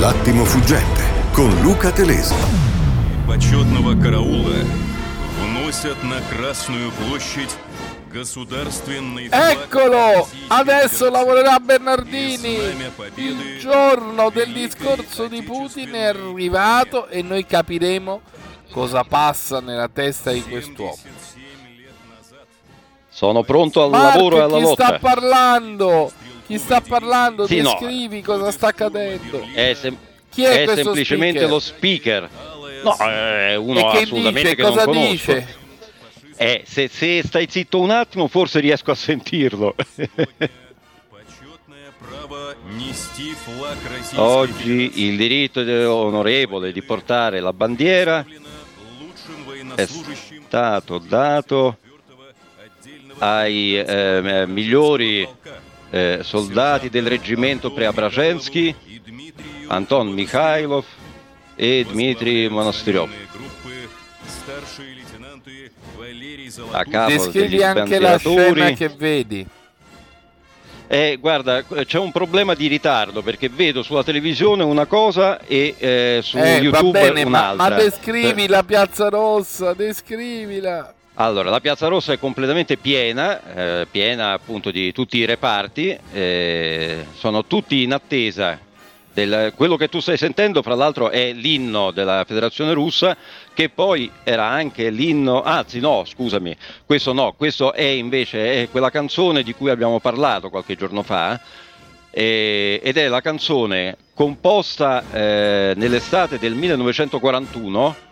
L'attimo fuggente con Luca Telesi. Почетного караула вносят на Красную площадь государственный флаг Eccolo! Российской Adesso Федерации lavorerà и Bernardini. Знамя Победы Il giorno del Великой discorso di Putin è Отечественной arrivato e noi capiremo cosa passa nella testa di quest'uomo. 77 лет назад Sono pronto al Marco, lavoro e alla chi sta lotta. parlando? Chi sta parlando? Sì, Descrivi no. cosa sta accadendo. È, sem- Chi è, è semplicemente speaker? lo speaker. No, è uno e che assolutamente dice? che cosa non dice? Eh, se, se stai zitto un attimo forse riesco a sentirlo. Oggi il diritto onorevole di portare la bandiera è stato dato ai eh, migliori eh, soldati del reggimento Preobrazhensky, Anton Mikhailov e Dmitry Monastyrov. A capo Descrivi anche la scena che vedi. Eh, guarda, c'è un problema di ritardo perché vedo sulla televisione una cosa e eh, su eh, YouTube bene, un'altra. Ma, ma descrivi la Piazza Rossa, descrivila. Allora, la Piazza Rossa è completamente piena, eh, piena appunto di tutti i reparti, eh, sono tutti in attesa. Del, quello che tu stai sentendo, fra l'altro, è l'inno della Federazione Russa, che poi era anche l'inno, anzi no, scusami, questo no, questo è invece è quella canzone di cui abbiamo parlato qualche giorno fa, eh, ed è la canzone composta eh, nell'estate del 1941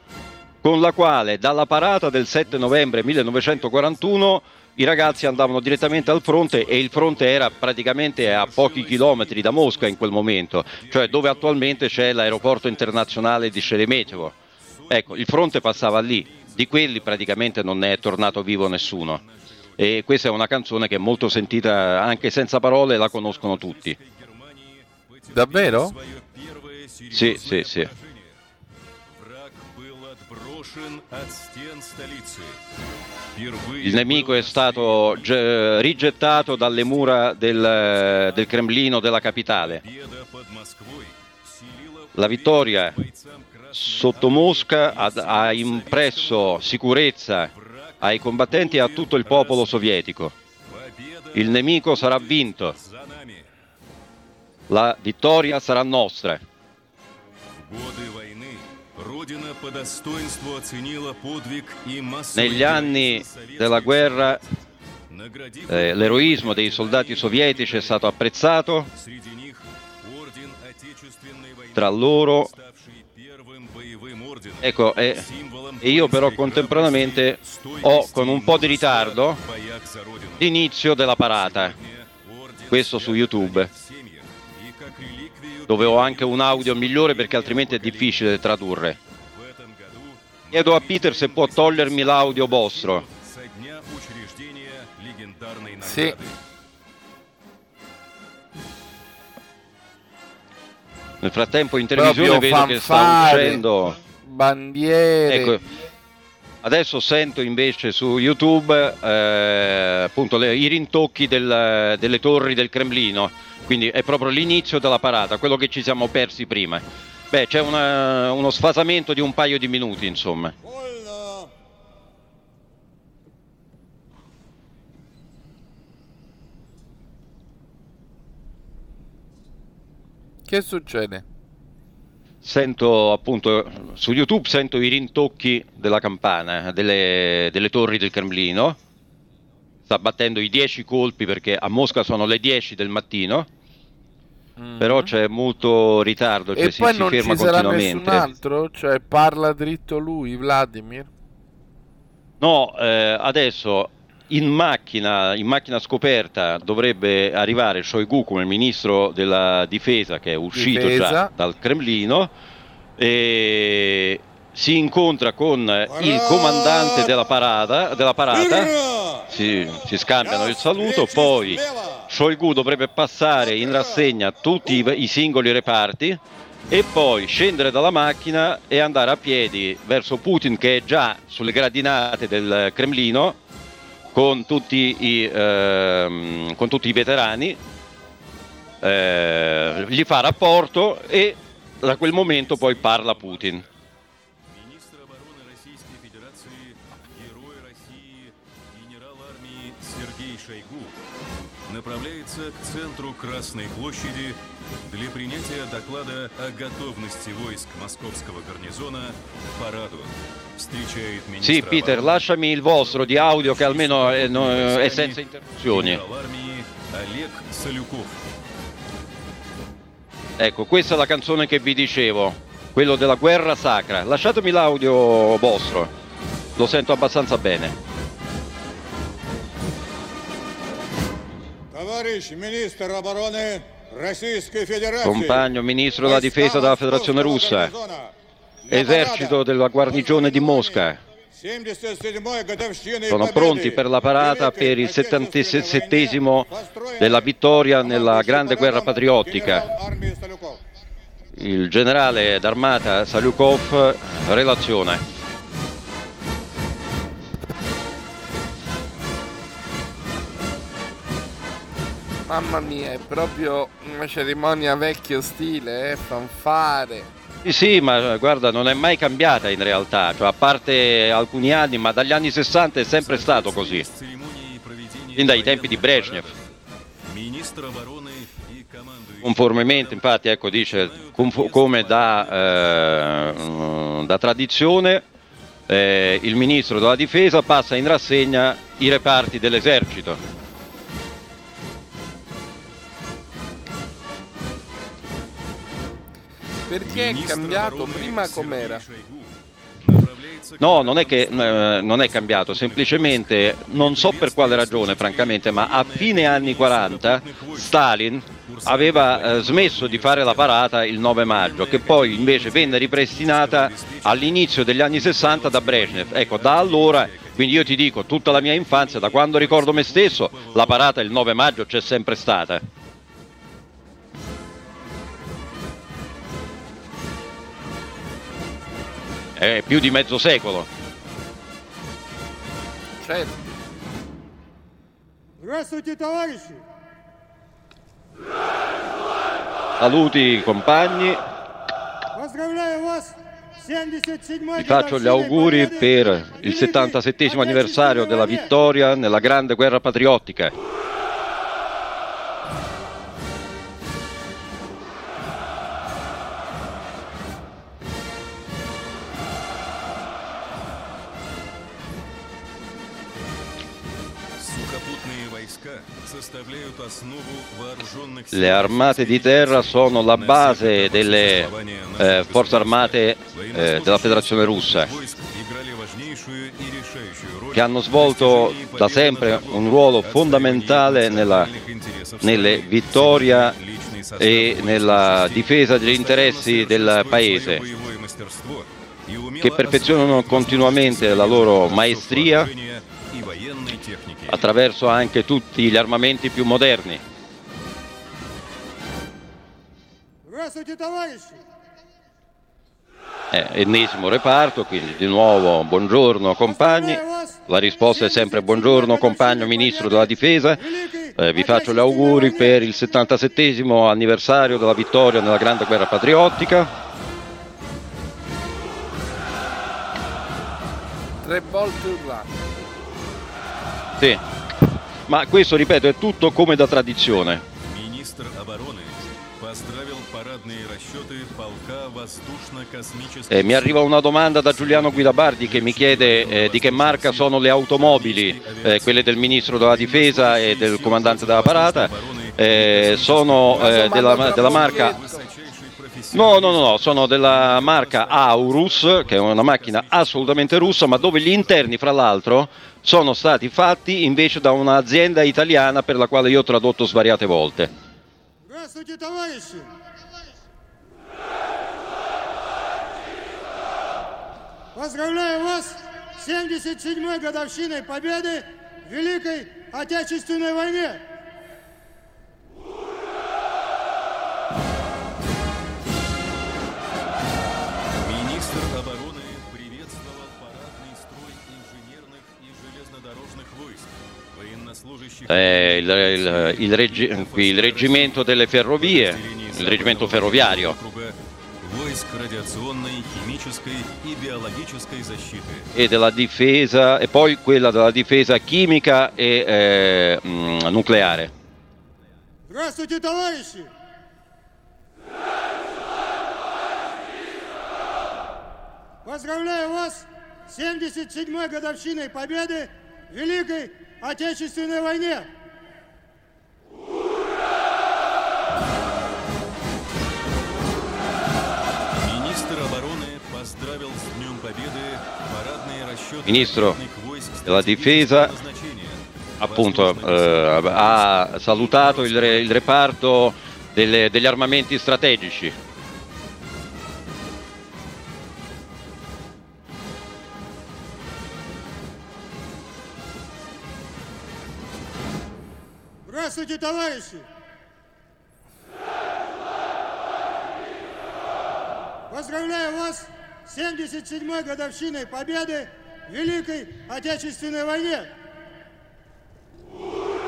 con la quale dalla parata del 7 novembre 1941 i ragazzi andavano direttamente al fronte e il fronte era praticamente a pochi chilometri da Mosca in quel momento, cioè dove attualmente c'è l'aeroporto internazionale di Sheremetyevo. Ecco, il fronte passava lì, di quelli praticamente non è tornato vivo nessuno. E questa è una canzone che è molto sentita anche senza parole, la conoscono tutti. Davvero? Sì, sì, sì. Il nemico è stato ge- rigettato dalle mura del, del Cremlino della capitale. La vittoria sotto Mosca ha, ha impresso sicurezza ai combattenti e a tutto il popolo sovietico. Il nemico sarà vinto. La vittoria sarà nostra. Negli anni della guerra eh, l'eroismo dei soldati sovietici è stato apprezzato, tra loro Ecco, eh, e, eh, io però contemporaneamente ho con un po' di ritardo l'inizio della parata, questo su YouTube dove ho anche un audio migliore perché altrimenti è difficile tradurre. Chiedo a Peter se può togliermi l'audio vostro. Sì. Nel frattempo in televisione Proprio vedo che sta uscendo bandiere. Ecco, adesso sento invece su YouTube eh, appunto le, i rintocchi del, delle torri del Cremlino quindi è proprio l'inizio della parata, quello che ci siamo persi prima. Beh, c'è una- uno sfasamento di un paio di minuti, insomma. Che succede? Sento appunto su YouTube sento i rintocchi della campana, delle, delle torri del Cremlino. Sta battendo i 10 colpi perché a Mosca sono le 10 del mattino. Però c'è molto ritardo, cioè e si, poi si non ferma ci sarà nessun altro? Cioè parla dritto lui, Vladimir? No, eh, adesso in macchina, in macchina scoperta dovrebbe arrivare Shoigu come ministro della difesa che è uscito Difesa. già dal Cremlino e si incontra con il comandante della parata, della parata. Si, si scambiano il saluto, poi Shoigu dovrebbe passare in rassegna tutti i, i singoli reparti e poi scendere dalla macchina e andare a piedi verso Putin che è già sulle gradinate del Cremlino con tutti i, ehm, con tutti i veterani, eh, gli fa rapporto e da quel momento poi parla Putin. направляется к центру Красной площади для принятия доклада о готовности войск московского гарнизона к параду. Встречает министра Sì, Peter, обороны lasciami il vostro di audio che almeno è, no- è senza interruzioni. генерал армии Олег Солюков. Ecco, questa è la canzone che vi dicevo, quello della guerra sacra. Lasciatemi l'audio vostro, lo sento abbastanza bene. Compagno ministro della difesa della Federazione Russa, esercito della guarnigione di Mosca, sono pronti per la parata per il 77 della vittoria nella grande guerra patriottica. Il generale d'armata Salyukov relaziona. Mamma mia, è proprio una cerimonia vecchio stile, eh? fanfare. Sì, sì, ma eh, guarda, non è mai cambiata in realtà, cioè, a parte alcuni anni, ma dagli anni 60 è sempre stato così, fin dai tempi di Brezhnev. Conformemente, infatti, ecco, dice, come da, eh, da tradizione, eh, il ministro della difesa passa in rassegna i reparti dell'esercito Perché è cambiato prima com'era? No, non è che eh, non è cambiato, semplicemente non so per quale ragione, francamente, ma a fine anni 40 Stalin aveva eh, smesso di fare la parata il 9 maggio, che poi invece venne ripristinata all'inizio degli anni 60 da Brezhnev. Ecco, da allora quindi io ti dico, tutta la mia infanzia, da quando ricordo me stesso, la parata il 9 maggio c'è sempre stata. Eh, è più di mezzo secolo. Certo. Saluti compagni. Vi faccio gli auguri per il 77 anniversario della vittoria nella grande guerra patriottica. Le armate di terra sono la base delle eh, forze armate eh, della Federazione russa, che hanno svolto da sempre un ruolo fondamentale nella, nelle vittorie e nella difesa degli interessi del Paese, che perfezionano continuamente la loro maestria attraverso anche tutti gli armamenti più moderni. Eh, ennesimo reparto, quindi di nuovo buongiorno compagni. La risposta è sempre buongiorno compagno ministro della difesa. Eh, vi faccio gli auguri per il 77 anniversario della vittoria nella Grande Guerra Patriottica. Tre volte urlato. Sì. Ma questo, ripeto, è tutto come da tradizione. Министр обороны поздравил парадные расчеты полка воздушно-космических Eh, mi arriva una domanda da Giuliano Guidabardi che mi chiede eh, di che marca sono le automobili, eh, quelle del ministro della difesa e del comandante della parata. Eh, sono eh, della, della marca высочайший профессионализм. No, no, no, no, sono della marca Aurus, che è una macchina assolutamente russa, ma dove gli interni, fra l'altro, sono stati fatti invece da un'azienda italiana per la quale io ho tradotto svariate volte. Здравствуйте, товарищи! Поздравляю вас с 77-й годовщиной победы в Великой Отечественной войне! Eh, il, il- il reggi- qui il reggimento delle ferrovie, il reggimento ferroviario. округа, войск радиационной, химической и биологической защиты. e della difesa e poi quella della difesa chimica e eh, mm, nucleare. Здравствуйте, товарищи! Поздравляю вас с 77-й годовщиной победы в Великой Отечественной войне! Министр обороны поздравил с Днем Победы парадные расчеты Ministro ракетных войск della стратегического Difesa, назначения. Appunto eh, ha salutato il, re- il reparto delle- degli armamenti strategici. Здравствуйте, товарищи! Поздравляю вас с 77-й годовщиной победы в Великой Отечественной войне! Министр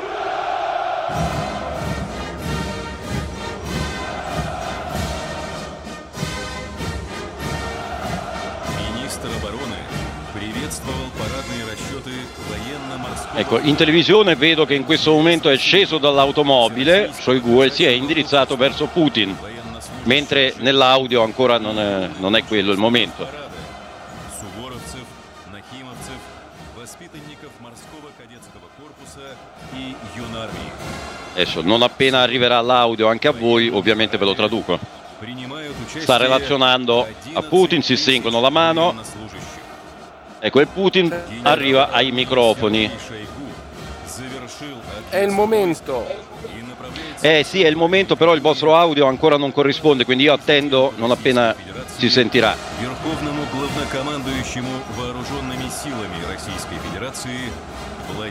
Ecco, in televisione vedo che in questo momento è sceso dall'automobile, Shoigu, e si è indirizzato verso Putin, mentre nell'audio ancora non è, non è quello il momento. Adesso, non appena arriverà l'audio anche a voi, ovviamente ve lo traduco. Sta relazionando a Putin, si stringono la mano, Ecco, e Putin arriva ai microfoni. È il momento. Eh sì, è il momento, però il vostro audio ancora non corrisponde, quindi io attendo non appena si sentirà.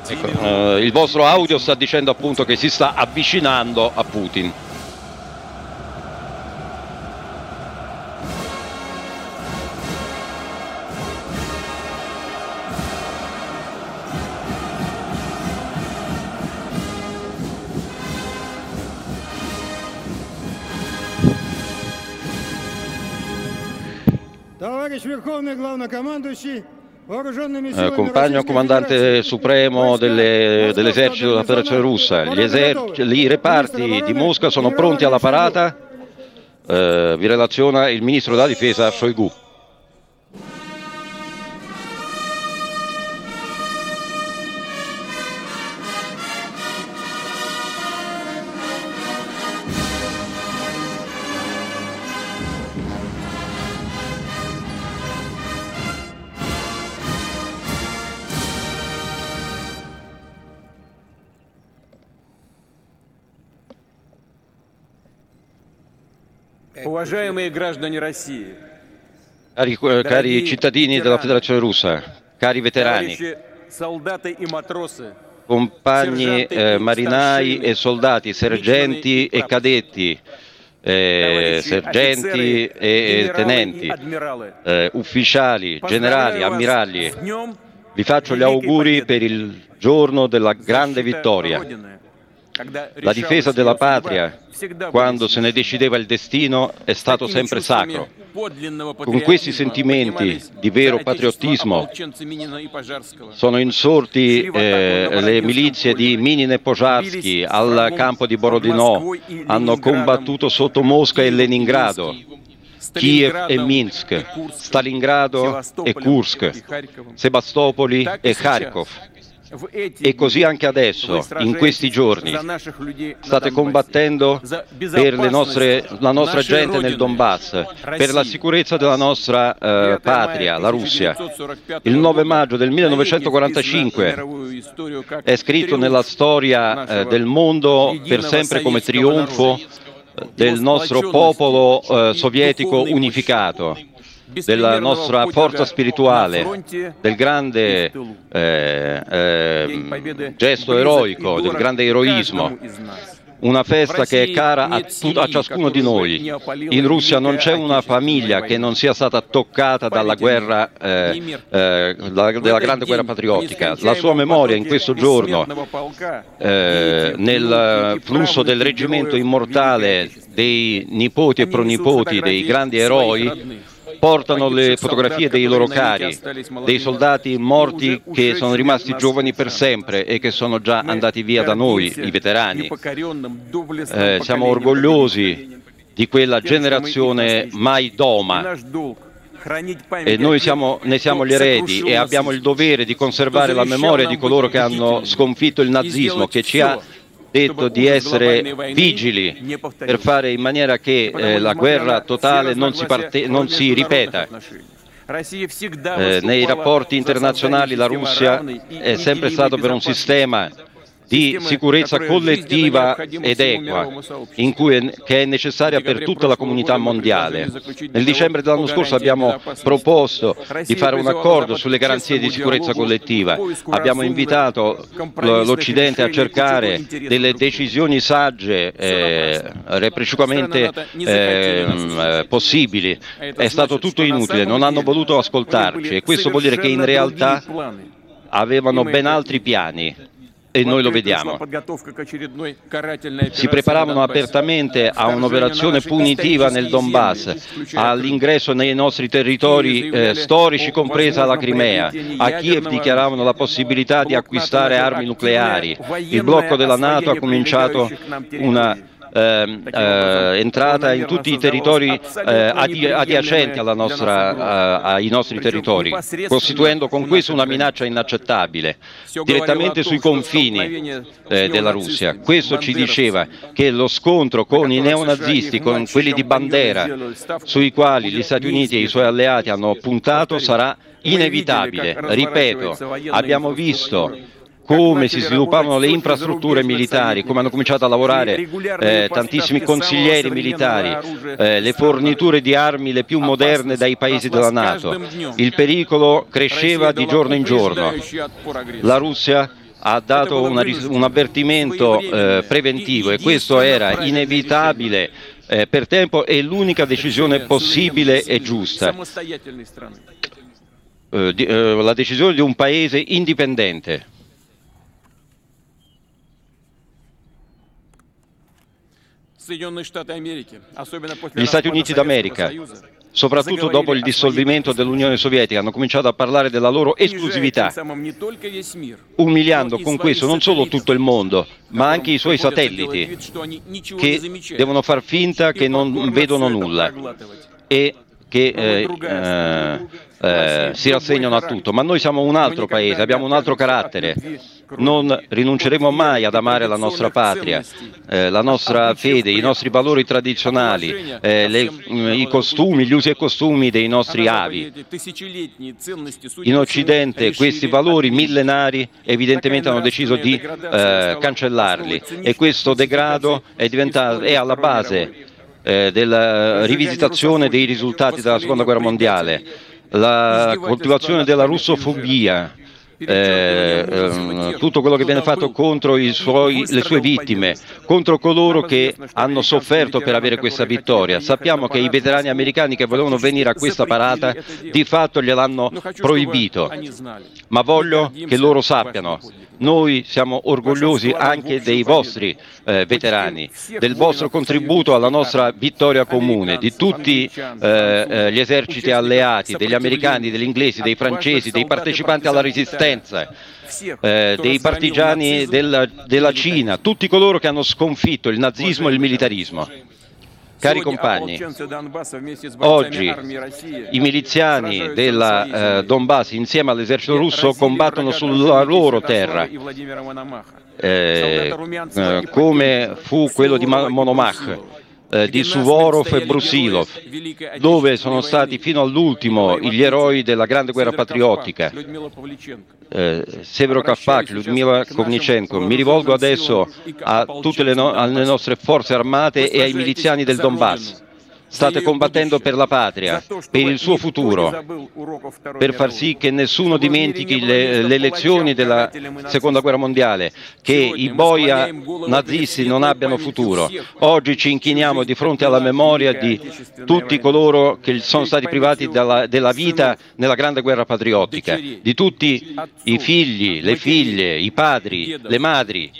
Ecco, eh, il vostro audio sta dicendo appunto che si sta avvicinando a Putin. Eh, compagno comandante supremo delle, dell'esercito della Federazione Russa, eser- i reparti di Mosca sono pronti alla parata, eh, vi relaziona il ministro della difesa Shoigu. Cari, eh, cari cittadini della Federazione Russa, cari veterani, compagni eh, marinai e soldati, sergenti e cadetti, eh, sergenti e eh, tenenti, eh, ufficiali, generali, ammiragli, vi faccio gli auguri per il giorno della grande vittoria. La difesa della patria, quando se ne decideva il destino, è stato sempre sacro. Con questi sentimenti di vero patriottismo sono insorti eh, le milizie di Minin e Pozharsky al campo di Borodino, hanno combattuto sotto Mosca e Leningrado. Kiev e Minsk, Stalingrado e Kursk, Sebastopoli e Kharkov. E così anche adesso, in questi giorni, state combattendo per le nostre- la nostra gente nel Donbass, per la sicurezza della nostra eh, patria, la Russia. Il 9 maggio del 1945 è scritto nella storia eh, del mondo per sempre come trionfo eh, del nostro popolo eh, sovietico unificato, della nostra forza spirituale, del grande eh, eh, gesto eroico, del grande eroismo. una festa che è cara a, tu- a ciascuno di noi. In Russia non c'è una famiglia che non sia stata toccata dalla guerra, eh, eh, dalla, della grande guerra patriottica. La sua memoria in questo giorno, eh, nel flusso del reggimento immortale dei nipoti e pronipoti dei grandi eroi, portano le fotografie dei loro cari, dei soldati morti che sono rimasti giovani per sempre e che sono già andati via da noi, i veterani. Eh, siamo orgogliosi di quella generazione mai doma. E noi siamo, ne siamo gli eredi e abbiamo il dovere di conservare la memoria di coloro che hanno sconfitto il nazismo, che ci ha detto di essere vigili per fare in maniera che eh, la guerra totale non si, parte, non si ripeta. Eh, nei rapporti internazionali la Russia è sempre stata per un sistema di sicurezza collettiva ed equa, è, che è necessaria per tutta la comunità mondiale. Nel dicembre dell'anno scorso abbiamo proposto di fare un accordo sulle garanzie di sicurezza collettiva. Abbiamo invitato l'Occidente a cercare delle decisioni sagge, eh, reciprocamente eh, possibili. È stato tutto inutile, non hanno voluto ascoltarci. e questo vuol dire che in realtà avevano ben altri piani e noi lo vediamo. Si preparavano apertamente a un'operazione punitiva nel Donbass, all'ingresso nei nostri territori eh, storici, compresa la Crimea. A Kiev dichiaravano la possibilità di acquistare armi nucleari. Il blocco della Nato ha cominciato una eh, eh, entrata in tutti i territori eh, adi- adiacenti nostra, ai nostri territori, costituendo con questo una minaccia inaccettabile direttamente sui confini eh, della Russia. Questo ci diceva che lo scontro con i neonazisti, con quelli di Bandera, sui quali gli Stati Uniti e i suoi alleati hanno puntato, sarà inevitabile. Ripeto, abbiamo visto come si sviluppavano le infrastrutture militari, come hanno cominciato a lavorare eh, tantissimi consiglieri militari, eh, le forniture di armi le più moderne dai paesi della Nato. Il pericolo cresceva di giorno in giorno. La Russia ha dato una, un avvertimento eh, preventivo e questo era inevitabile eh, per tempo e l'unica decisione possibile e giusta. Eh, di, eh, la decisione di un paese indipendente. Gli Stati Uniti d'America, soprattutto dopo il dissolvimento dell'Unione Sovietica, hanno cominciato a parlare della loro esclusività, umiliando con questo non solo tutto il mondo, ma anche i suoi satelliti, che devono far finta che non vedono nulla. e che eh, eh, eh, si rassegnano a tutto. Ma noi siamo un altro paese, abbiamo un altro carattere. Non rinunceremo mai ad amare la nostra patria, eh, la nostra fede, i nostri valori tradizionali, eh, le, mm, i costumi, gli usi e costumi dei nostri avi. In Occidente questi valori millenari evidentemente hanno deciso di cancellarli e questo degrado è, è alla base eh, della rivisitazione dei risultati della seconda guerra mondiale, la coltivazione della russofobia, eh, ehm, tutto quello che viene fatto contro suoi, le sue vittime, contro coloro che hanno sofferto per avere questa vittoria. Sappiamo che i veterani americani che volevano venire a questa parata di fatto gliel'hanno proibito, ma voglio che loro sappiano noi siamo orgogliosi anche dei vostri eh, veterani, del vostro contributo alla nostra vittoria comune, di tutti eh, eh, gli eserciti alleati, degli americani, degli inglesi, dei francesi, dei partecipanti alla resistenza. Eh, dei partigiani della, della Cina, tutti coloro che hanno sconfitto il nazismo e il militarismo. Cari compagni, oggi i miliziani del eh, Donbass insieme all'esercito russo combattono sulla loro terra, eh, eh, come fu quello di Monomach eh, di Suvorov e Brusilov, dove sono stati fino all'ultimo gli eroi della grande guerra patriottica, eh, Severo Kafak, Ludmila Kovnichenko. Mi rivolgo adesso a tutte le, no- alle nostre forze armate e ai miliziani del Donbass. State combattendo per la patria, per il suo futuro, per far sì che nessuno dimentichi le, le lezioni della seconda guerra mondiale, che i boia nazisti non abbiano futuro. Oggi ci inchiniamo di fronte alla memoria di tutti coloro che sono stati privati della, della vita nella grande guerra patriottica, di tutti i figli, le figlie, i padri, le madri,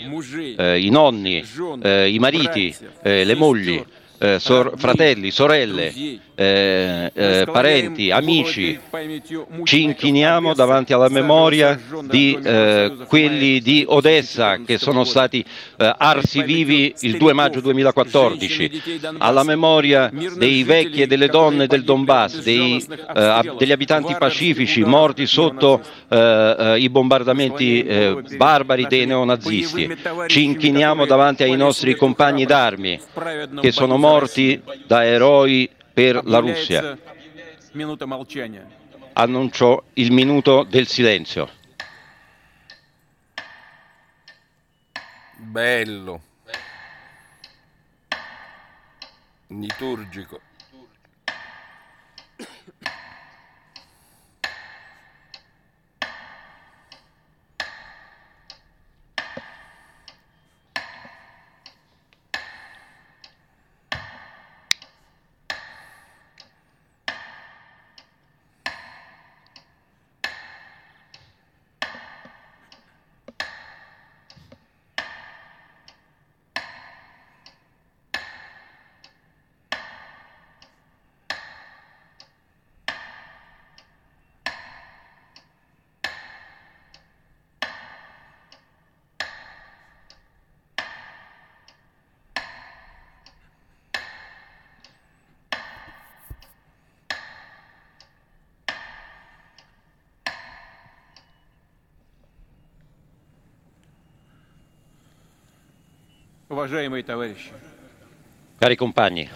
eh, i nonni, eh, i mariti, eh, le mogli eh, sor- fratelli, sorelle, eh, eh, parenti, amici, ci inchiniamo davanti alla memoria di eh, quelli di Odessa che sono stati eh, arsi vivi il 2 maggio 2014, alla memoria dei vecchi e delle donne del Donbass, dei, eh, degli abitanti pacifici morti sotto i bombardamenti barbari dei neonazisti. Ci inchiniamo davanti ai nostri compagni d'armi che sono morti da eroi per la Russia. Annunciò il minuto del silenzio. Bello. Liturgico. Cari compagni,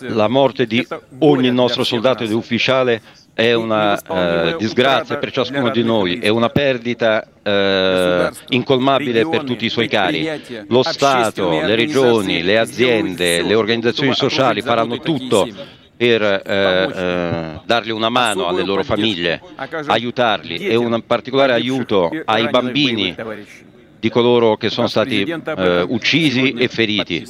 la morte di ogni nostro soldato ed ufficiale è una eh, disgrazia per ciascuno di noi, è una perdita eh, incolmabile per tutti i suoi cari. Lo Stato, le regioni, le aziende, le organizzazioni sociali faranno tutto per eh, dargli una mano alle loro famiglie, aiutarli. E un particolare aiuto ai bambini di coloro che sono stati eh, uccisi e feriti.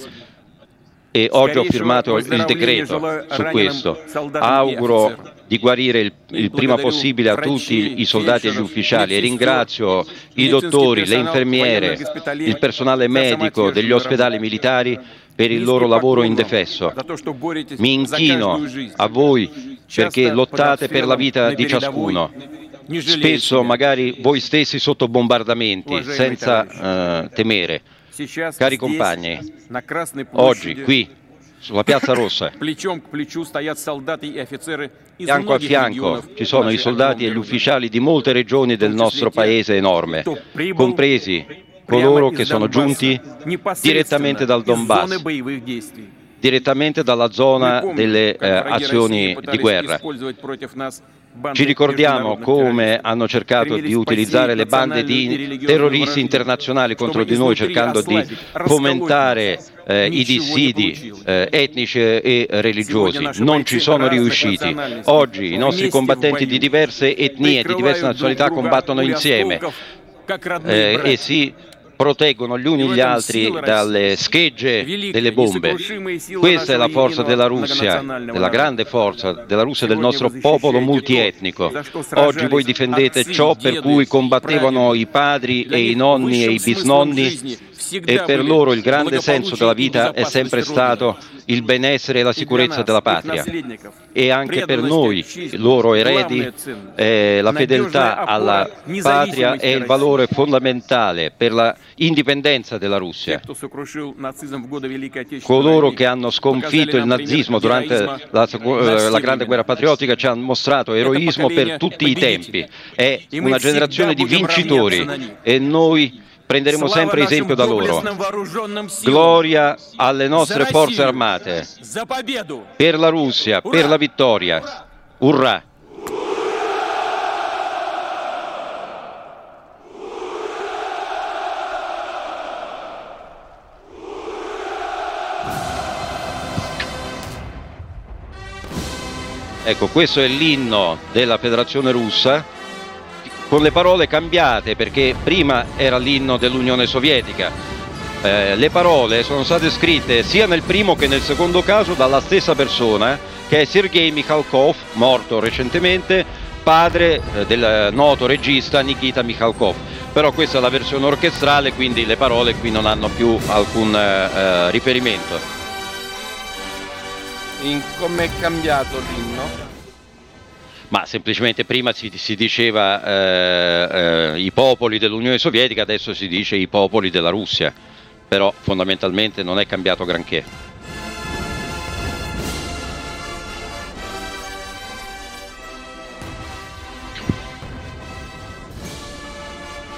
E oggi ho firmato il decreto su questo. Auguro di guarire il, il, prima possibile a tutti i soldati e gli ufficiali. E ringrazio i dottori, le infermiere, il personale medico degli ospedali militari per il loro lavoro indefesso. Mi inchino a voi perché lottate per la vita di ciascuno spesso magari voi stessi sotto bombardamenti, senza uh, temere. Cari compagni, oggi qui sulla Piazza Rossa, fianco a fianco ci sono i soldati e gli ufficiali di molte regioni del nostro paese enorme, compresi coloro che sono giunti direttamente dal Donbass, direttamente dalla zona delle eh, azioni di guerra. Ci ricordiamo come hanno cercato di utilizzare le bande di terroristi internazionali contro di noi, cercando di fomentare eh, i dissidi eh, etnici e religiosi. Non ci sono riusciti. Oggi i nostri combattenti di diverse etnie, di diverse nazionalità combattono insieme eh, e si proteggono gli uni gli altri dalle schegge delle bombe. Questa è la forza della Russia, della grande forza della Russia, del nostro popolo multietnico. Oggi voi difendete ciò per cui combattevano i padri e i nonni e i bisnonni e per loro il grande senso della vita è sempre stato il benessere e la sicurezza della patria. E anche per noi, loro eredi, eh, la fedeltà alla patria è il valore fondamentale per la indipendenza della Russia. Coloro che hanno sconfitto il nazismo durante la, eh, la grande guerra patriottica ci hanno mostrato eroismo per tutti i tempi. È una generazione di vincitori e noi Prenderemo sempre esempio da loro. Gloria alle nostre forze armate, per la Russia, per la vittoria. Urrà! Ecco, questo è l'inno della Federazione Russa con le parole cambiate perché prima era l'inno dell'Unione Sovietica. Eh, le parole sono state scritte sia nel primo che nel secondo caso dalla stessa persona che è Sergei Mikhalkov, morto recentemente, padre eh, del noto regista Nikita Mikhalkov. Però questa è la versione orchestrale, quindi le parole qui non hanno più alcun eh, eh riferimento. In come è cambiato l'inno? Ma semplicemente prima si, si diceva eh, eh, i popoli dell'Unione Sovietica, adesso si dice i popoli della Russia, però fondamentalmente non è cambiato granché.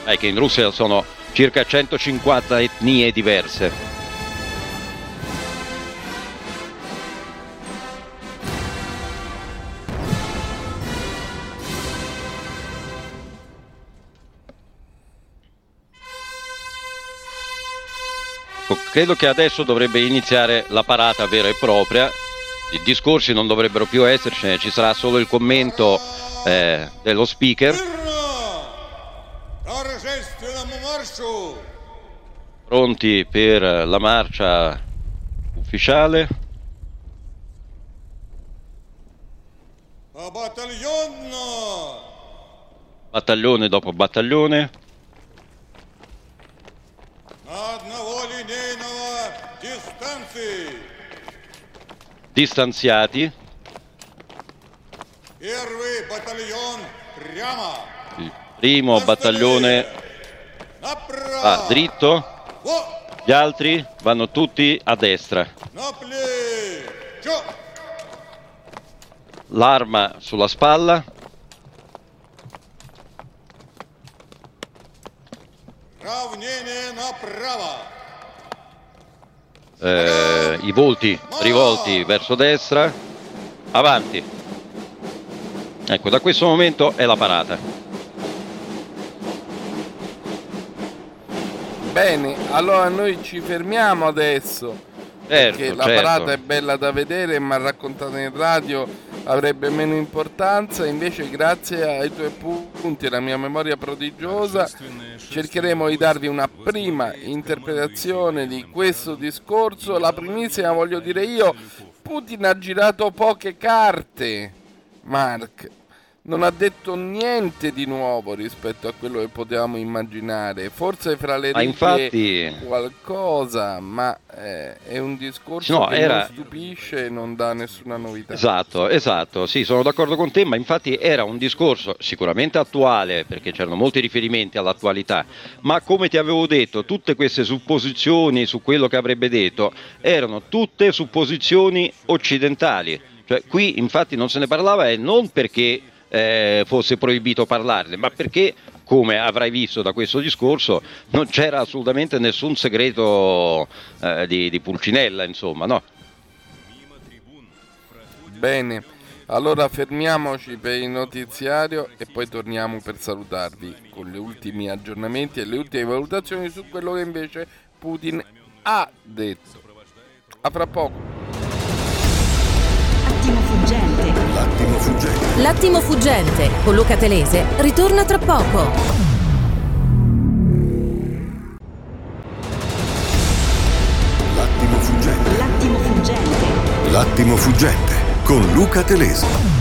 è che in Russia sono circa 150 etnie diverse. Credo che adesso dovrebbe iniziare la parata vera e propria, i discorsi non dovrebbero più essercene, ci sarà solo il commento eh, dello speaker Pronti per la marcia ufficiale? Battaglione dopo battaglione. Distanziati. Il primo battaglione va dritto. Gli altri vanno tutti a destra. L'arma sulla spalla. Eh, I volti rivolti verso destra. Avanti. Ecco, da questo momento è la parata. Bene, allora noi ci fermiamo adesso. Certo, perché la certo. parata è bella da vedere, ma raccontata in radio avrebbe meno importanza. Invece, grazie ai tuoi punti e alla mia memoria prodigiosa, cercheremo di darvi una prima interpretazione di questo discorso. La primissima, voglio dire io, Putin ha girato poche carte, Mark non ha detto niente di nuovo rispetto a quello che potevamo immaginare. Forse fra le righe infatti... qualcosa, ma eh, è un discorso no, che era... non stupisce e non dà nessuna novità. Esatto, esatto, sì, sono d'accordo con te, ma infatti era un discorso sicuramente attuale, perché c'erano molti riferimenti all'attualità, ma come ti avevo detto, tutte queste supposizioni su quello che avrebbe detto erano tutte supposizioni occidentali. Cioè, qui infatti non se ne parlava e non perché eh, fosse proibito parlarne, ma perché, come avrai visto da questo discorso, non c'era assolutamente nessun segreto eh, di, di, Pulcinella, insomma, no? Bene, allora fermiamoci per il notiziario e poi torniamo per salutarvi con gli ultimi aggiornamenti e le ultime valutazioni su quello che invece Putin ha detto. A fra poco. L'attimo fuggente. L'attimo fuggente. L'attimo fuggente con Luca Telese ritorna tra poco. L'attimo fuggente. L'attimo fuggente. L'attimo fuggente con Luca Telese.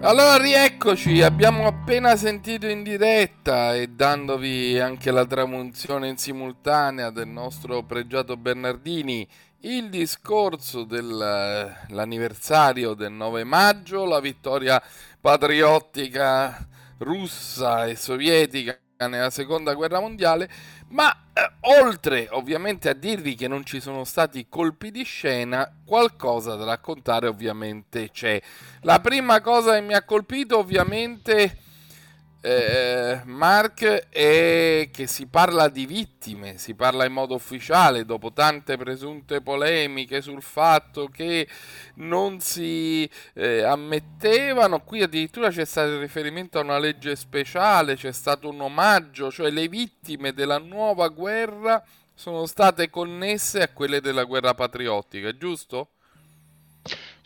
Allora rieccoci, abbiamo appena sentito in diretta e dandovi anche la tramunzione in simultanea del nostro pregiato Bernardini il discorso dell'anniversario del 9 maggio, la vittoria patriottica russa e sovietica nella seconda guerra mondiale, ma eh, oltre ovviamente a dirvi che non ci sono stati colpi di scena, qualcosa da raccontare ovviamente c'è. La prima cosa che mi ha colpito ovviamente eh, Mark è che si parla di vittime, si parla in modo ufficiale dopo tante presunte polemiche sul fatto che non si eh, ammettevano, qui addirittura c'è stato il riferimento a una legge speciale, c'è stato un omaggio, cioè le vittime della nuova guerra sono state connesse a quelle della guerra patriottica, giusto?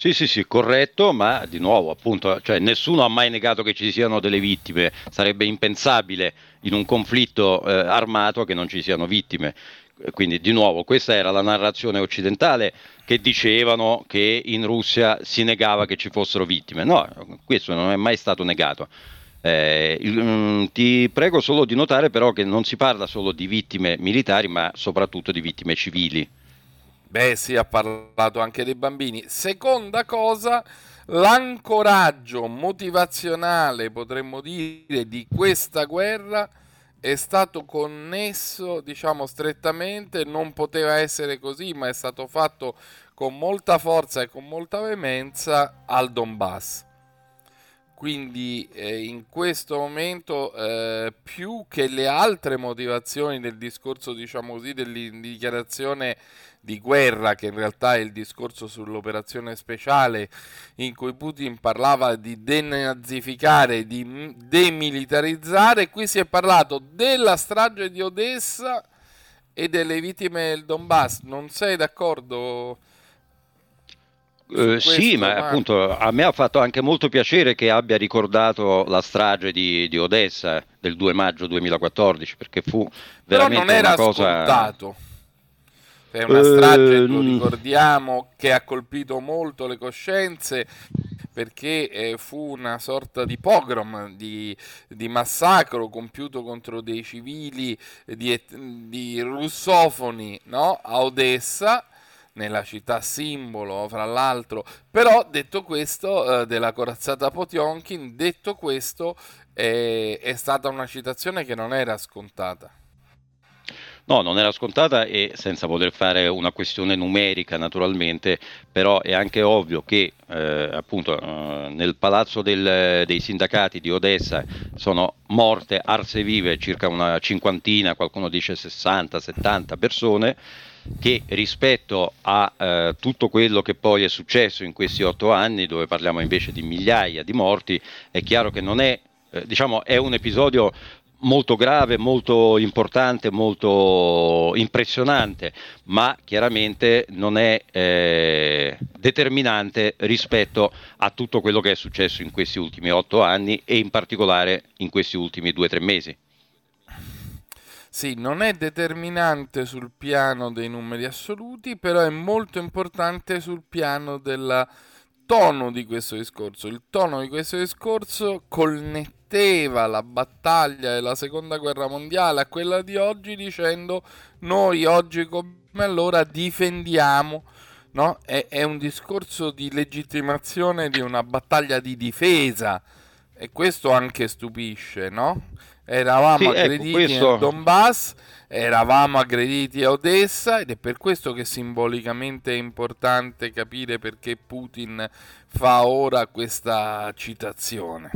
Sì, sì, sì, corretto, ma di nuovo, appunto, cioè, nessuno ha mai negato che ci siano delle vittime, sarebbe impensabile in un conflitto eh, armato che non ci siano vittime. Quindi, di nuovo, questa era la narrazione occidentale che dicevano che in Russia si negava che ci fossero vittime. No, questo non è mai stato negato. Eh, mm, ti prego solo di notare però che non si parla solo di vittime militari, ma soprattutto di vittime civili. Beh, sì, ha parlato anche dei bambini. Seconda cosa, l'ancoraggio motivazionale, potremmo dire, di questa guerra è stato connesso, diciamo, strettamente, non poteva essere così, ma è stato fatto con molta forza e con molta veemenza al Donbass. Quindi eh, in questo momento, eh, più che le altre motivazioni del discorso, diciamo così, della dichiarazione di guerra, che in realtà è il discorso sull'operazione speciale in cui Putin parlava di denazificare, di demilitarizzare. Qui si è parlato della strage di Odessa e delle vittime del Donbass. Non sei d'accordo? Eh, sì, ma Marco? appunto a me ha fatto anche molto piacere che abbia ricordato la strage di, di Odessa del 2 maggio 2014, perché fu veramente Però non era una cosa... scontato. È una strage, uh, lo ricordiamo, che ha colpito molto le coscienze perché eh, fu una sorta di pogrom, di, di, massacro compiuto contro dei civili di, di russofoni no? a Odessa, nella città simbolo, fra l'altro. Però, detto questo, eh, della corazzata Potionkin, detto questo, eh, è stata una citazione che non era scontata. No, non era scontata e senza poter fare una questione numerica naturalmente, però è anche ovvio che eh, appunto eh, nel palazzo del, dei sindacati di Odessa sono morte arse vive circa una cinquantina, qualcuno dice 60-70 persone che rispetto a eh, tutto quello che poi è successo in questi otto anni, dove parliamo invece di migliaia di morti, è chiaro che non è, eh, diciamo, è un episodio molto grave, molto importante, molto impressionante, ma chiaramente non è eh, determinante rispetto a tutto quello che è successo in questi ultimi otto anni e in particolare in questi ultimi due o tre mesi. Sì, non è determinante sul piano dei numeri assoluti, però è molto importante sul piano del tono di questo discorso. Il tono di questo discorso connetteva la battaglia della seconda guerra mondiale a quella di oggi dicendo noi oggi come allora difendiamo. No? È, è un discorso di legittimazione di una battaglia di difesa e questo anche stupisce, no? Eravamo sì, ecco, aggrediti ecco, questo... nel Donbass, eravamo aggrediti a Odessa ed è per questo che simbolicamente è importante capire perché Putin fa ora questa citazione.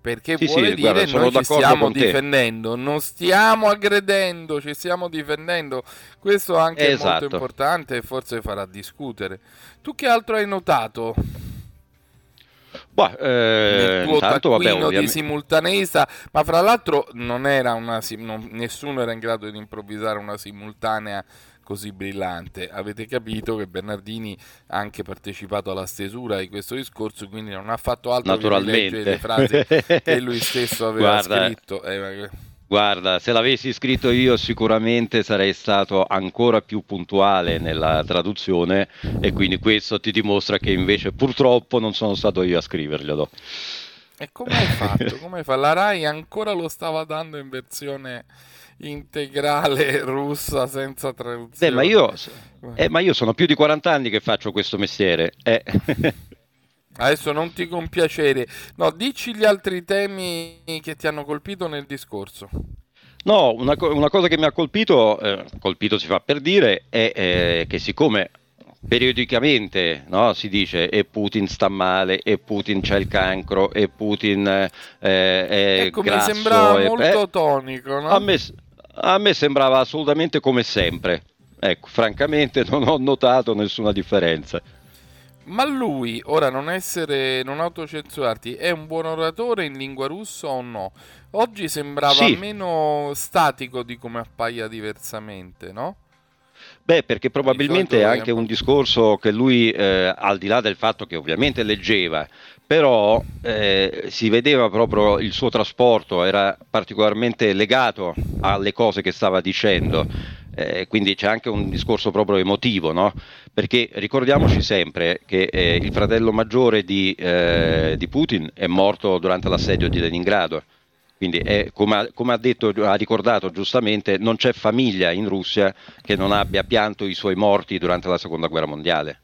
Perché sì, vuole sì, dire guarda, noi ci stiamo difendendo, non stiamo aggredendo, ci stiamo difendendo. Questo anche esatto. è molto importante e forse farà discutere. Tu che altro hai notato? Bah, eh, nel tuo intanto, vabbè, ovviamente... di simultaneità, ma fra l'altro non era una, non, nessuno era in grado di improvvisare una simultanea così brillante. Avete capito che Bernardini ha anche partecipato alla stesura di questo discorso, quindi non ha fatto altro che leggere le frasi che lui stesso aveva Guarda, scritto. Eh, Guarda, se l'avessi scritto io sicuramente sarei stato ancora più puntuale nella traduzione e quindi questo ti dimostra che invece purtroppo non sono stato io a scriverglielo. E come hai fatto? Come hai fatto? La RAI ancora lo stava dando in versione integrale russa senza traduzione. Eh, ma, io, eh, ma io sono più di 40 anni che faccio questo mestiere. Eh. Adesso non ti compiacere. No, dici gli altri temi che ti hanno colpito nel discorso. No, una, una cosa che mi ha colpito, eh, colpito si fa per dire, è eh, che siccome periodicamente no, si dice e Putin sta male, e Putin c'ha il cancro, e Putin eh, è ecco, grasso, mi sembrava e, molto tonico, no? A me, a me sembrava assolutamente come sempre. Ecco, francamente non ho notato nessuna differenza. Ma lui, ora non essere, non autocensurarti, è un buon oratore in lingua russa o no? Oggi sembrava Sì. meno statico di come appaia diversamente, no? Beh, perché probabilmente è anche un discorso che lui, eh, al di là del fatto che ovviamente leggeva, però eh, si vedeva proprio il suo trasporto, era particolarmente legato alle cose che stava dicendo, eh, quindi c'è anche un discorso proprio emotivo, no? Perché ricordiamoci sempre che eh, il fratello maggiore di, eh, di Putin è morto durante l'assedio di Leningrado. Quindi, è, come, ha, come ha detto, ha ricordato giustamente, non c'è famiglia in Russia che non abbia pianto i suoi morti durante la seconda guerra mondiale.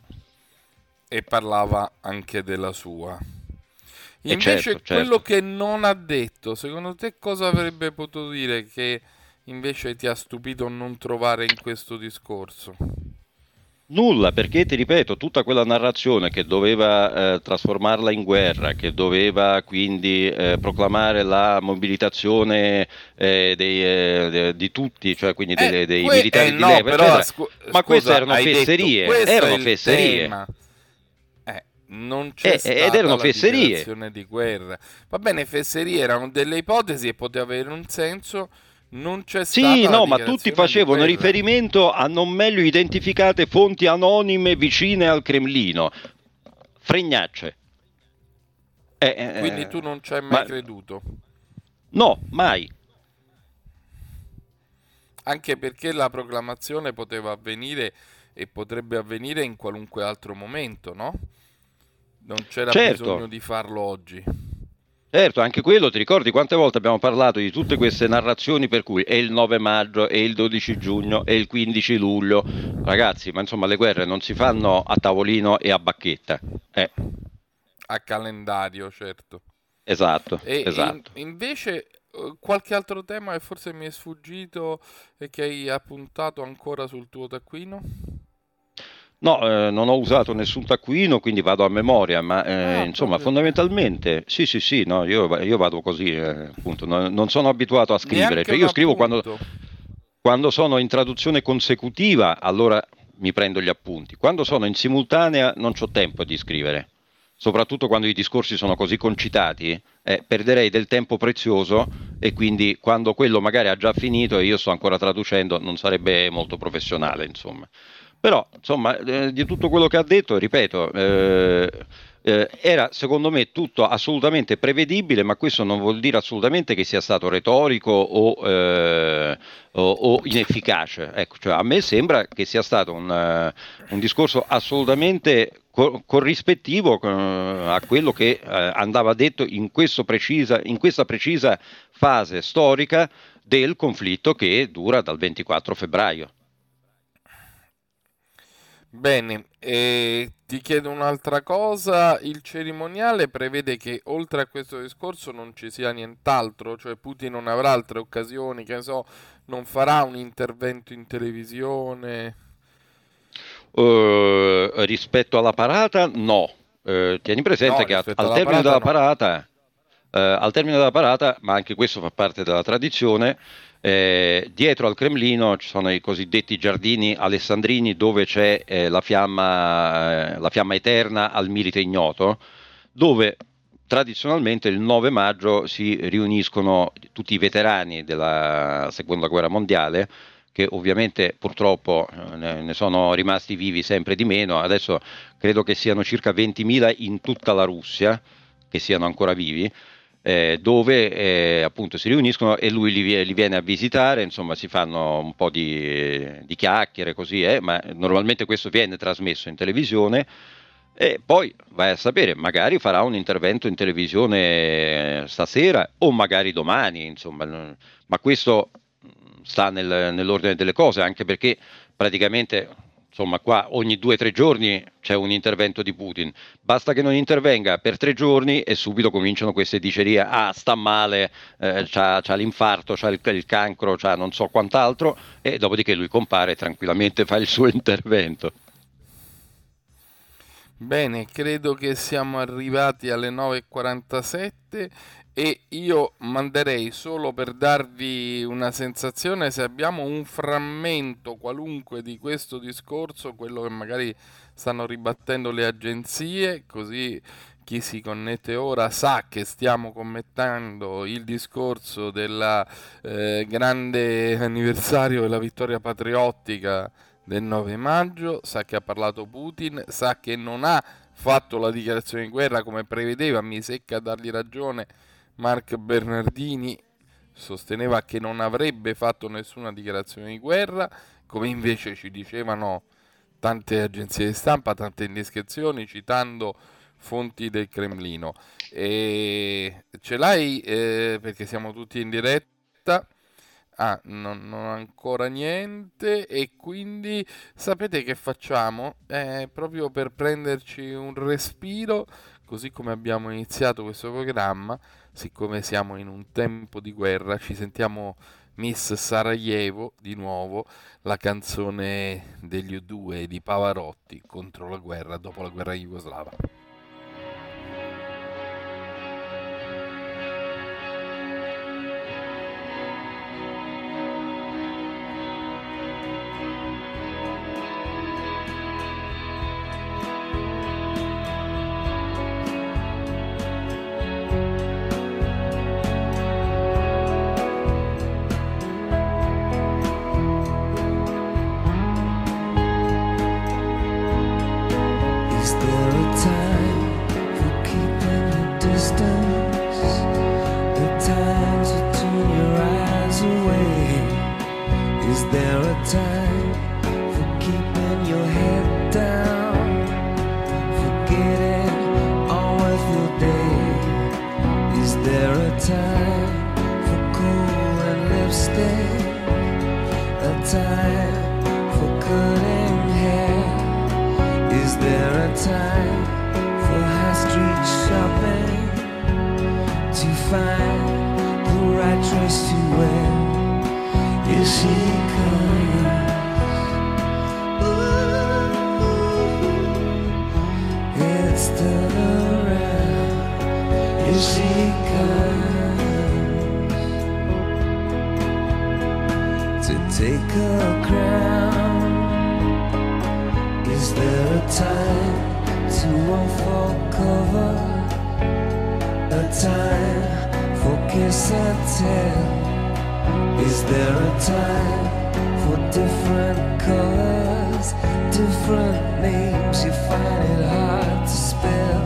E parlava anche della sua. Eh, Invece certo, certo. quello che non ha detto, secondo te cosa avrebbe potuto dire che invece ti ha stupito non trovare in questo discorso? Nulla, perché ti ripeto, tutta quella narrazione che doveva eh, trasformarla in guerra, che doveva quindi eh, proclamare la mobilitazione eh, dei, eh, di tutti, cioè quindi dei, Eh, dei que- militari eh, di no, leva, però, scu- Ma scusa, queste erano detto, fesserie, questo erano fesserie. tema. Non c'è Eh, ed erano fesserie. di guerra. Va bene, fesserie erano delle ipotesi e poteva avere un senso. Non c'è Sì, no, ma tutti facevano riferimento a non meglio identificate fonti anonime vicine al Cremlino. Fregnacce. Eh, eh, Quindi tu non ci hai mai ma- creduto. No, mai. Anche perché la proclamazione poteva avvenire e potrebbe avvenire in qualunque altro momento, no? Non c'era Certo. bisogno di farlo oggi. Certo, anche quello, ti ricordi quante volte abbiamo parlato di tutte queste narrazioni per cui è il 9 maggio, è il 12 giugno, è il 15 luglio. Ragazzi, ma insomma le guerre non si fanno a tavolino e a bacchetta. Eh, A calendario, certo. esatto, E esatto. in- invece eh, qualche altro tema che forse mi è sfuggito e che hai appuntato ancora sul tuo taccuino? No, eh, non ho usato nessun taccuino, quindi vado a memoria, ma eh, Ah, insomma, fondamentalmente, sì, sì, sì, no, io, io vado così, eh, appunto, non, non sono abituato a scrivere, cioè io scrivo quando, quando sono in traduzione consecutiva, allora mi prendo gli appunti, quando sono in simultanea non ho tempo di scrivere, soprattutto quando i discorsi sono così concitati, eh, perderei del tempo prezioso e quindi quando quello magari ha già finito e io sto ancora traducendo non sarebbe molto professionale, insomma. Però, insomma, eh, di tutto quello che ha detto, ripeto, eh, eh, era secondo me tutto assolutamente prevedibile, ma questo non vuol dire assolutamente che sia stato retorico o, eh, o- o inefficace. Ecco, cioè, a me sembra che sia stato un, eh, un discorso assolutamente co- corrispettivo a quello che andava detto in, precisa- in questa precisa fase storica del conflitto che dura dal 24 febbraio. Bene, e ti chiedo un'altra cosa. Il cerimoniale prevede che oltre a questo discorso non ci sia nient'altro, cioè Putin non avrà altre occasioni, che ne so, non farà un intervento in televisione. Eh, rispetto alla parata, no. Eh, tieni presente No, che al termine della parata, parata, eh, al termine della parata, ma anche questo fa parte della tradizione, eh, dietro al Cremlino ci sono i cosiddetti giardini alessandrini dove c'è eh, la fiamma, eh, la fiamma eterna al milite ignoto, dove tradizionalmente il 9 maggio si riuniscono tutti i veterani della seconda guerra mondiale che ovviamente purtroppo eh, ne ne sono rimasti vivi sempre di meno, adesso credo che siano circa 20.000 in tutta la Russia che siano ancora vivi, eh, dove eh, appunto si riuniscono e lui li, li viene a visitare, insomma si fanno un po' di, di chiacchiere così, eh, ma normalmente questo viene trasmesso in televisione e poi vai a sapere, magari farà un intervento in televisione stasera o magari domani, insomma, ma questo sta nel- nell'ordine delle cose, anche perché praticamente insomma qua ogni due o tre giorni c'è un intervento di Putin, basta che non intervenga per tre giorni e subito cominciano queste dicerie, ah sta male, eh, c'ha, c'ha l'infarto, c'ha il, il cancro, c'ha non so quant'altro e dopodiché lui compare tranquillamente fa il suo intervento. Bene, credo che siamo arrivati alle 9.47 e io manderei solo per darvi una sensazione se abbiamo un frammento qualunque di questo discorso, quello che magari stanno ribattendo le agenzie, così chi si connette ora sa che stiamo commettendo il discorso del eh, grande anniversario della vittoria patriottica del 9 maggio, sa che ha parlato Putin, sa che non ha fatto la dichiarazione di guerra come prevedeva, mi secca dargli ragione Mark Bernardini sosteneva che non avrebbe fatto nessuna dichiarazione di guerra, come invece ci dicevano tante agenzie di stampa, tante indiscrezioni, citando fonti del Cremlino. E ce l'hai eh, perché siamo tutti in diretta. Ah, non, non, ancora niente e quindi sapete che facciamo? Eh, proprio per prenderci un respiro, così come abbiamo iniziato questo programma, siccome siamo in un tempo di guerra, ci sentiamo Miss Sarajevo di nuovo, la canzone degli U2 di Pavarotti contro la guerra dopo la guerra jugoslava. There a time to run for cover, a time for kiss and tell. Is there a time for different colors, different names you find it hard to spell?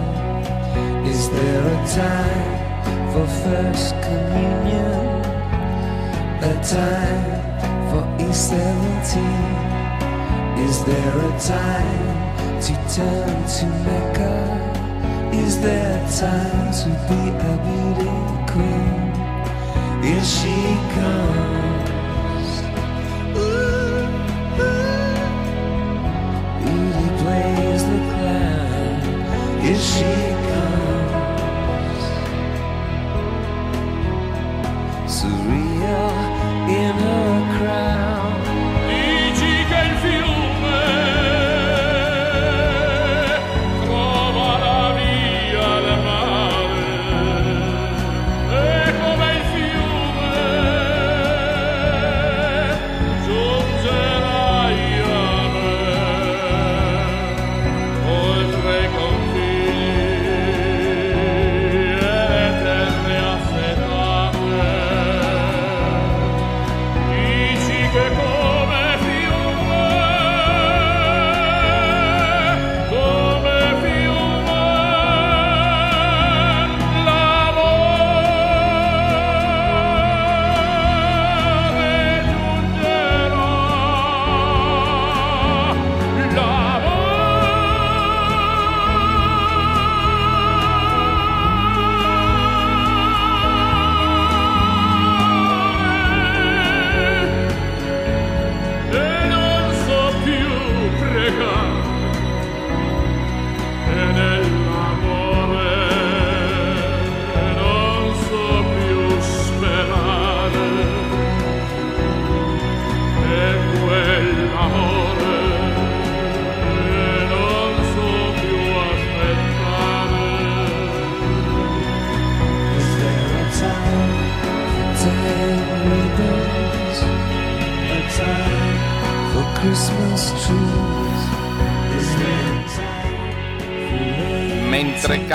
Is there a time for first communion, a time for E17? Is there a time? to turn to Mecca? Is there time to be a beauty queen? Here she comes. Ooh, ooh. Beauty plays the clown. Here she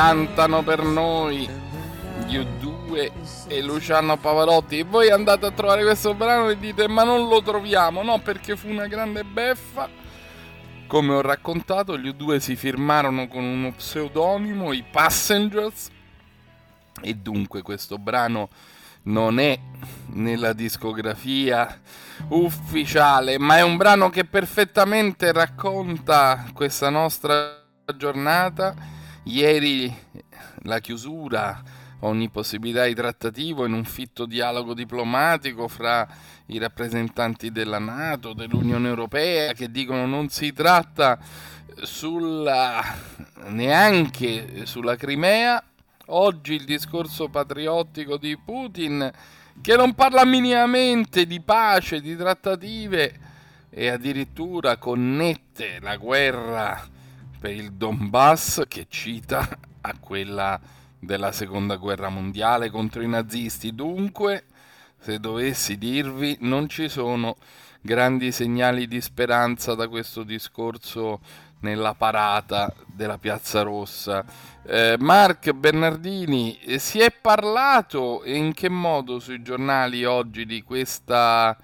cantano per noi gli U2 e Luciano Pavarotti e voi andate a trovare questo brano e dite ma non lo troviamo, no perché fu una grande beffa. Come ho raccontato, gli U2 si firmarono con uno pseudonimo, i Passengers, e dunque questo brano non è nella discografia ufficiale, ma è un brano che perfettamente racconta questa nostra giornata. Ieri la chiusura, ogni possibilità di trattativo in un fitto dialogo diplomatico fra i rappresentanti della Nato, dell'Unione Europea, che dicono non si tratta sulla, neanche sulla Crimea. Oggi il discorso patriottico di Putin che non parla minimamente di pace, di trattative e addirittura connette la guerra per il Donbass che cita a quella della seconda guerra mondiale contro i nazisti. Dunque, se dovessi dirvi, non ci sono grandi segnali di speranza da questo discorso nella parata della Piazza Rossa. Eh, Mark Bernardini, eh, si è parlato e in che modo sui giornali oggi di questa,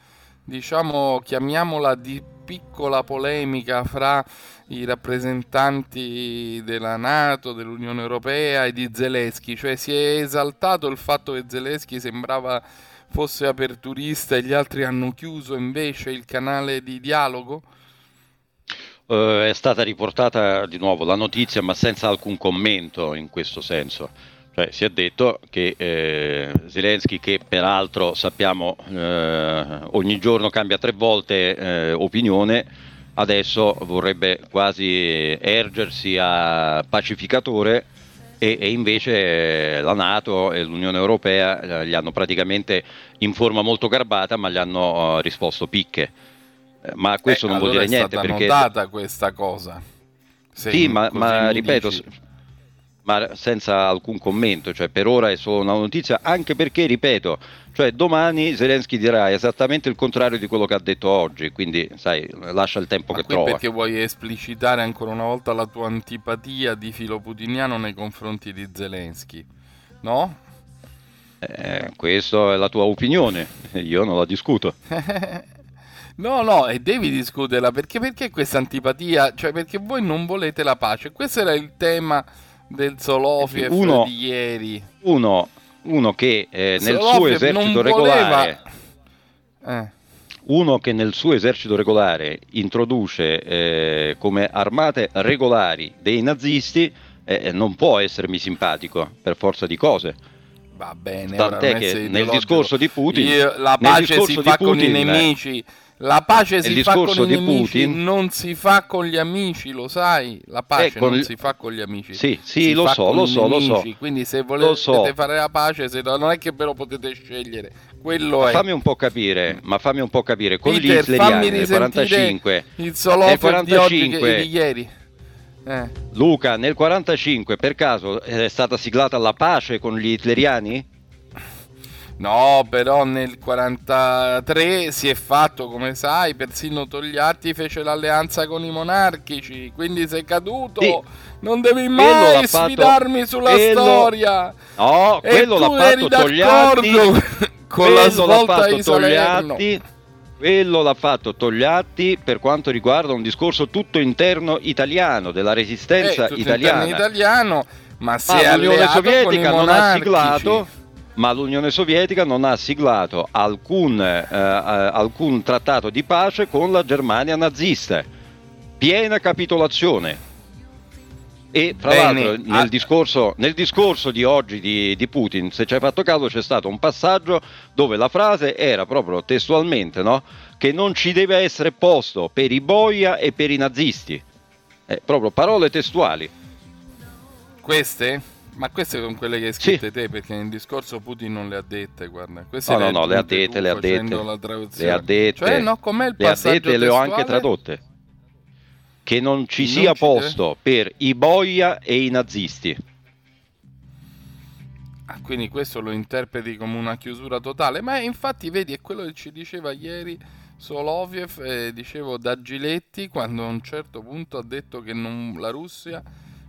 diciamo, chiamiamola di piccola polemica fra i rappresentanti della Nato, dell'Unione Europea e di Zelensky, cioè si è esaltato il fatto che Zelensky sembrava fosse aperturista e gli altri hanno chiuso invece il canale di dialogo? Uh, è stata riportata di nuovo la notizia, ma senza alcun commento in questo senso. Cioè, si è detto che eh, Zelensky, che peraltro sappiamo eh, ogni giorno cambia tre volte eh, opinione, adesso vorrebbe quasi ergersi a pacificatore e, e invece la Nato e l'Unione Europea eh, gli hanno praticamente in forma molto garbata, ma gli hanno uh, risposto picche. Eh, ma questo Eh, non vuol allora dire niente è stata perché notata questa cosa. Sì, ma, ma ripeto, dici. Ma senza alcun commento, cioè per ora è solo una notizia, anche perché, ripeto, cioè domani Zelensky dirà esattamente il contrario di quello che ha detto oggi, quindi sai, lascia il tempo Ma che trova. perché vuoi esplicitare ancora una volta la tua antipatia di filo putiniano nei confronti di Zelensky, no? Eh, questa è la tua opinione, io non la discuto. No, no, e devi discuterla perché, perché questa antipatia? Cioè, perché voi non volete la pace. Questo era il tema del Solofiev Uno- di ieri. Uno, uno che eh, nel suo esercito regolare... Eh, Uno che nel suo esercito regolare introduce eh, come armate regolari dei nazisti eh, non può essermi simpatico per forza di cose. va bene. Tant'è che nel discorso di Putin- Io- la pace si fa con i Putin- nemici. La pace si fa con i nemici, Putin- non si fa con gli amici, lo sai? La pace Eh, non il- si fa con gli amici. Sì, sì, si lo so, lo so, lo so. nemici. Quindi se volete so. fare la pace, se no- non è che ve lo potete scegliere. Quello è. Fammi un po' capire, ma fammi un po' capire, con Peter, gli hitleriani nel risentire 45, il nel Solofiev di oggi che- 45 di ieri. Eh. Luca, nel 45 per caso è stata siglata la pace con gli hitleriani? No, però nel 43 si è fatto, come sai, persino Togliatti fece l'alleanza con i monarchici, quindi sei caduto. Sì. Non devi mai l'ha fatto- sfidarmi sulla quello- storia. No, E quello tu l'ha eri fatto Togliatti. con la quello l'ha svolta fatto di. Togliatti. Quello l'ha fatto Togliatti per quanto riguarda un discorso tutto interno italiano, della resistenza Eh, italiana. italiano, ma si Ma l'Unione Sovietica non ha siglato, ma l'Unione Sovietica non ha siglato alcun, eh, eh, alcun trattato di pace con la Germania nazista. Piena capitolazione. E fra Bene, l'altro nel, discorso, nel discorso di oggi di, di Putin, se ci hai fatto caso, c'è stato un passaggio dove la frase era proprio testualmente no? che non ci deve essere posto per i boia e per i nazisti. Eh, proprio parole testuali. Queste? Ma queste sono quelle che hai scritte te, perché nel discorso Putin non le ha dette, guarda. Queste No, le no, no, le ha dette, le ha dette. Le ha dette. Cioè, no, com'è il le ha passaggio dette le ho anche tradotte. Che non ci Non sia ci posto per i boia e i nazisti. Ah, quindi questo lo interpreti come una chiusura totale, ma infatti vedi è quello che ci diceva ieri Soloviev, eh, dicevo, da Giletti, quando a un certo punto ha detto che non, la Russia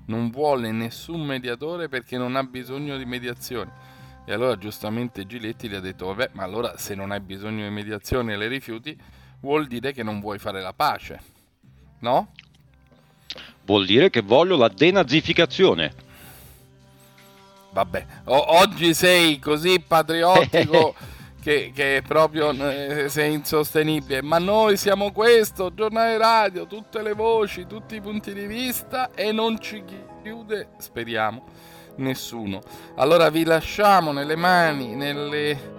non vuole nessun mediatore perché non ha bisogno di mediazioni. E allora giustamente Giletti gli ha detto, vabbè, ma allora se non hai bisogno di mediazioni e le rifiuti, vuol dire che non vuoi fare la pace, no? Vuol dire che voglio la denazificazione. Vabbè, o- oggi sei così patriottico che, che proprio eh, sei insostenibile, ma noi siamo questo, giornale radio, tutte le voci, tutti i punti di vista e non ci chiude, speriamo, nessuno. Allora vi lasciamo nelle mani, nelle...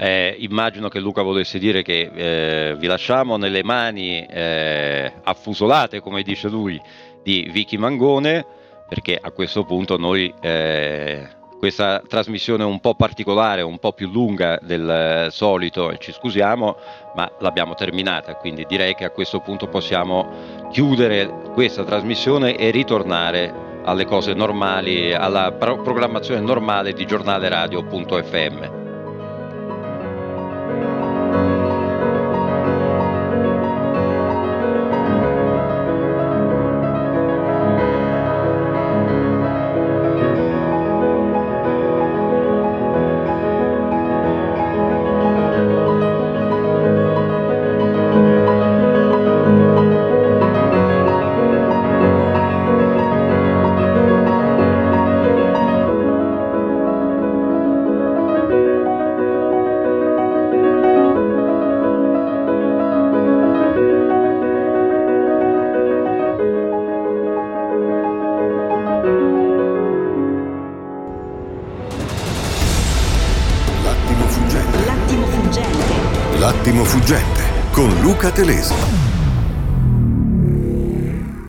Eh, immagino che Luca volesse dire che eh, vi lasciamo nelle mani eh, affusolate, come dice lui, di Vicky Mangone, perché a questo punto noi eh, questa trasmissione un po' particolare, un po' più lunga del solito, ci scusiamo, ma l'abbiamo terminata, quindi direi che a questo punto possiamo chiudere questa trasmissione e ritornare alle cose normali, alla pro- programmazione normale di giornale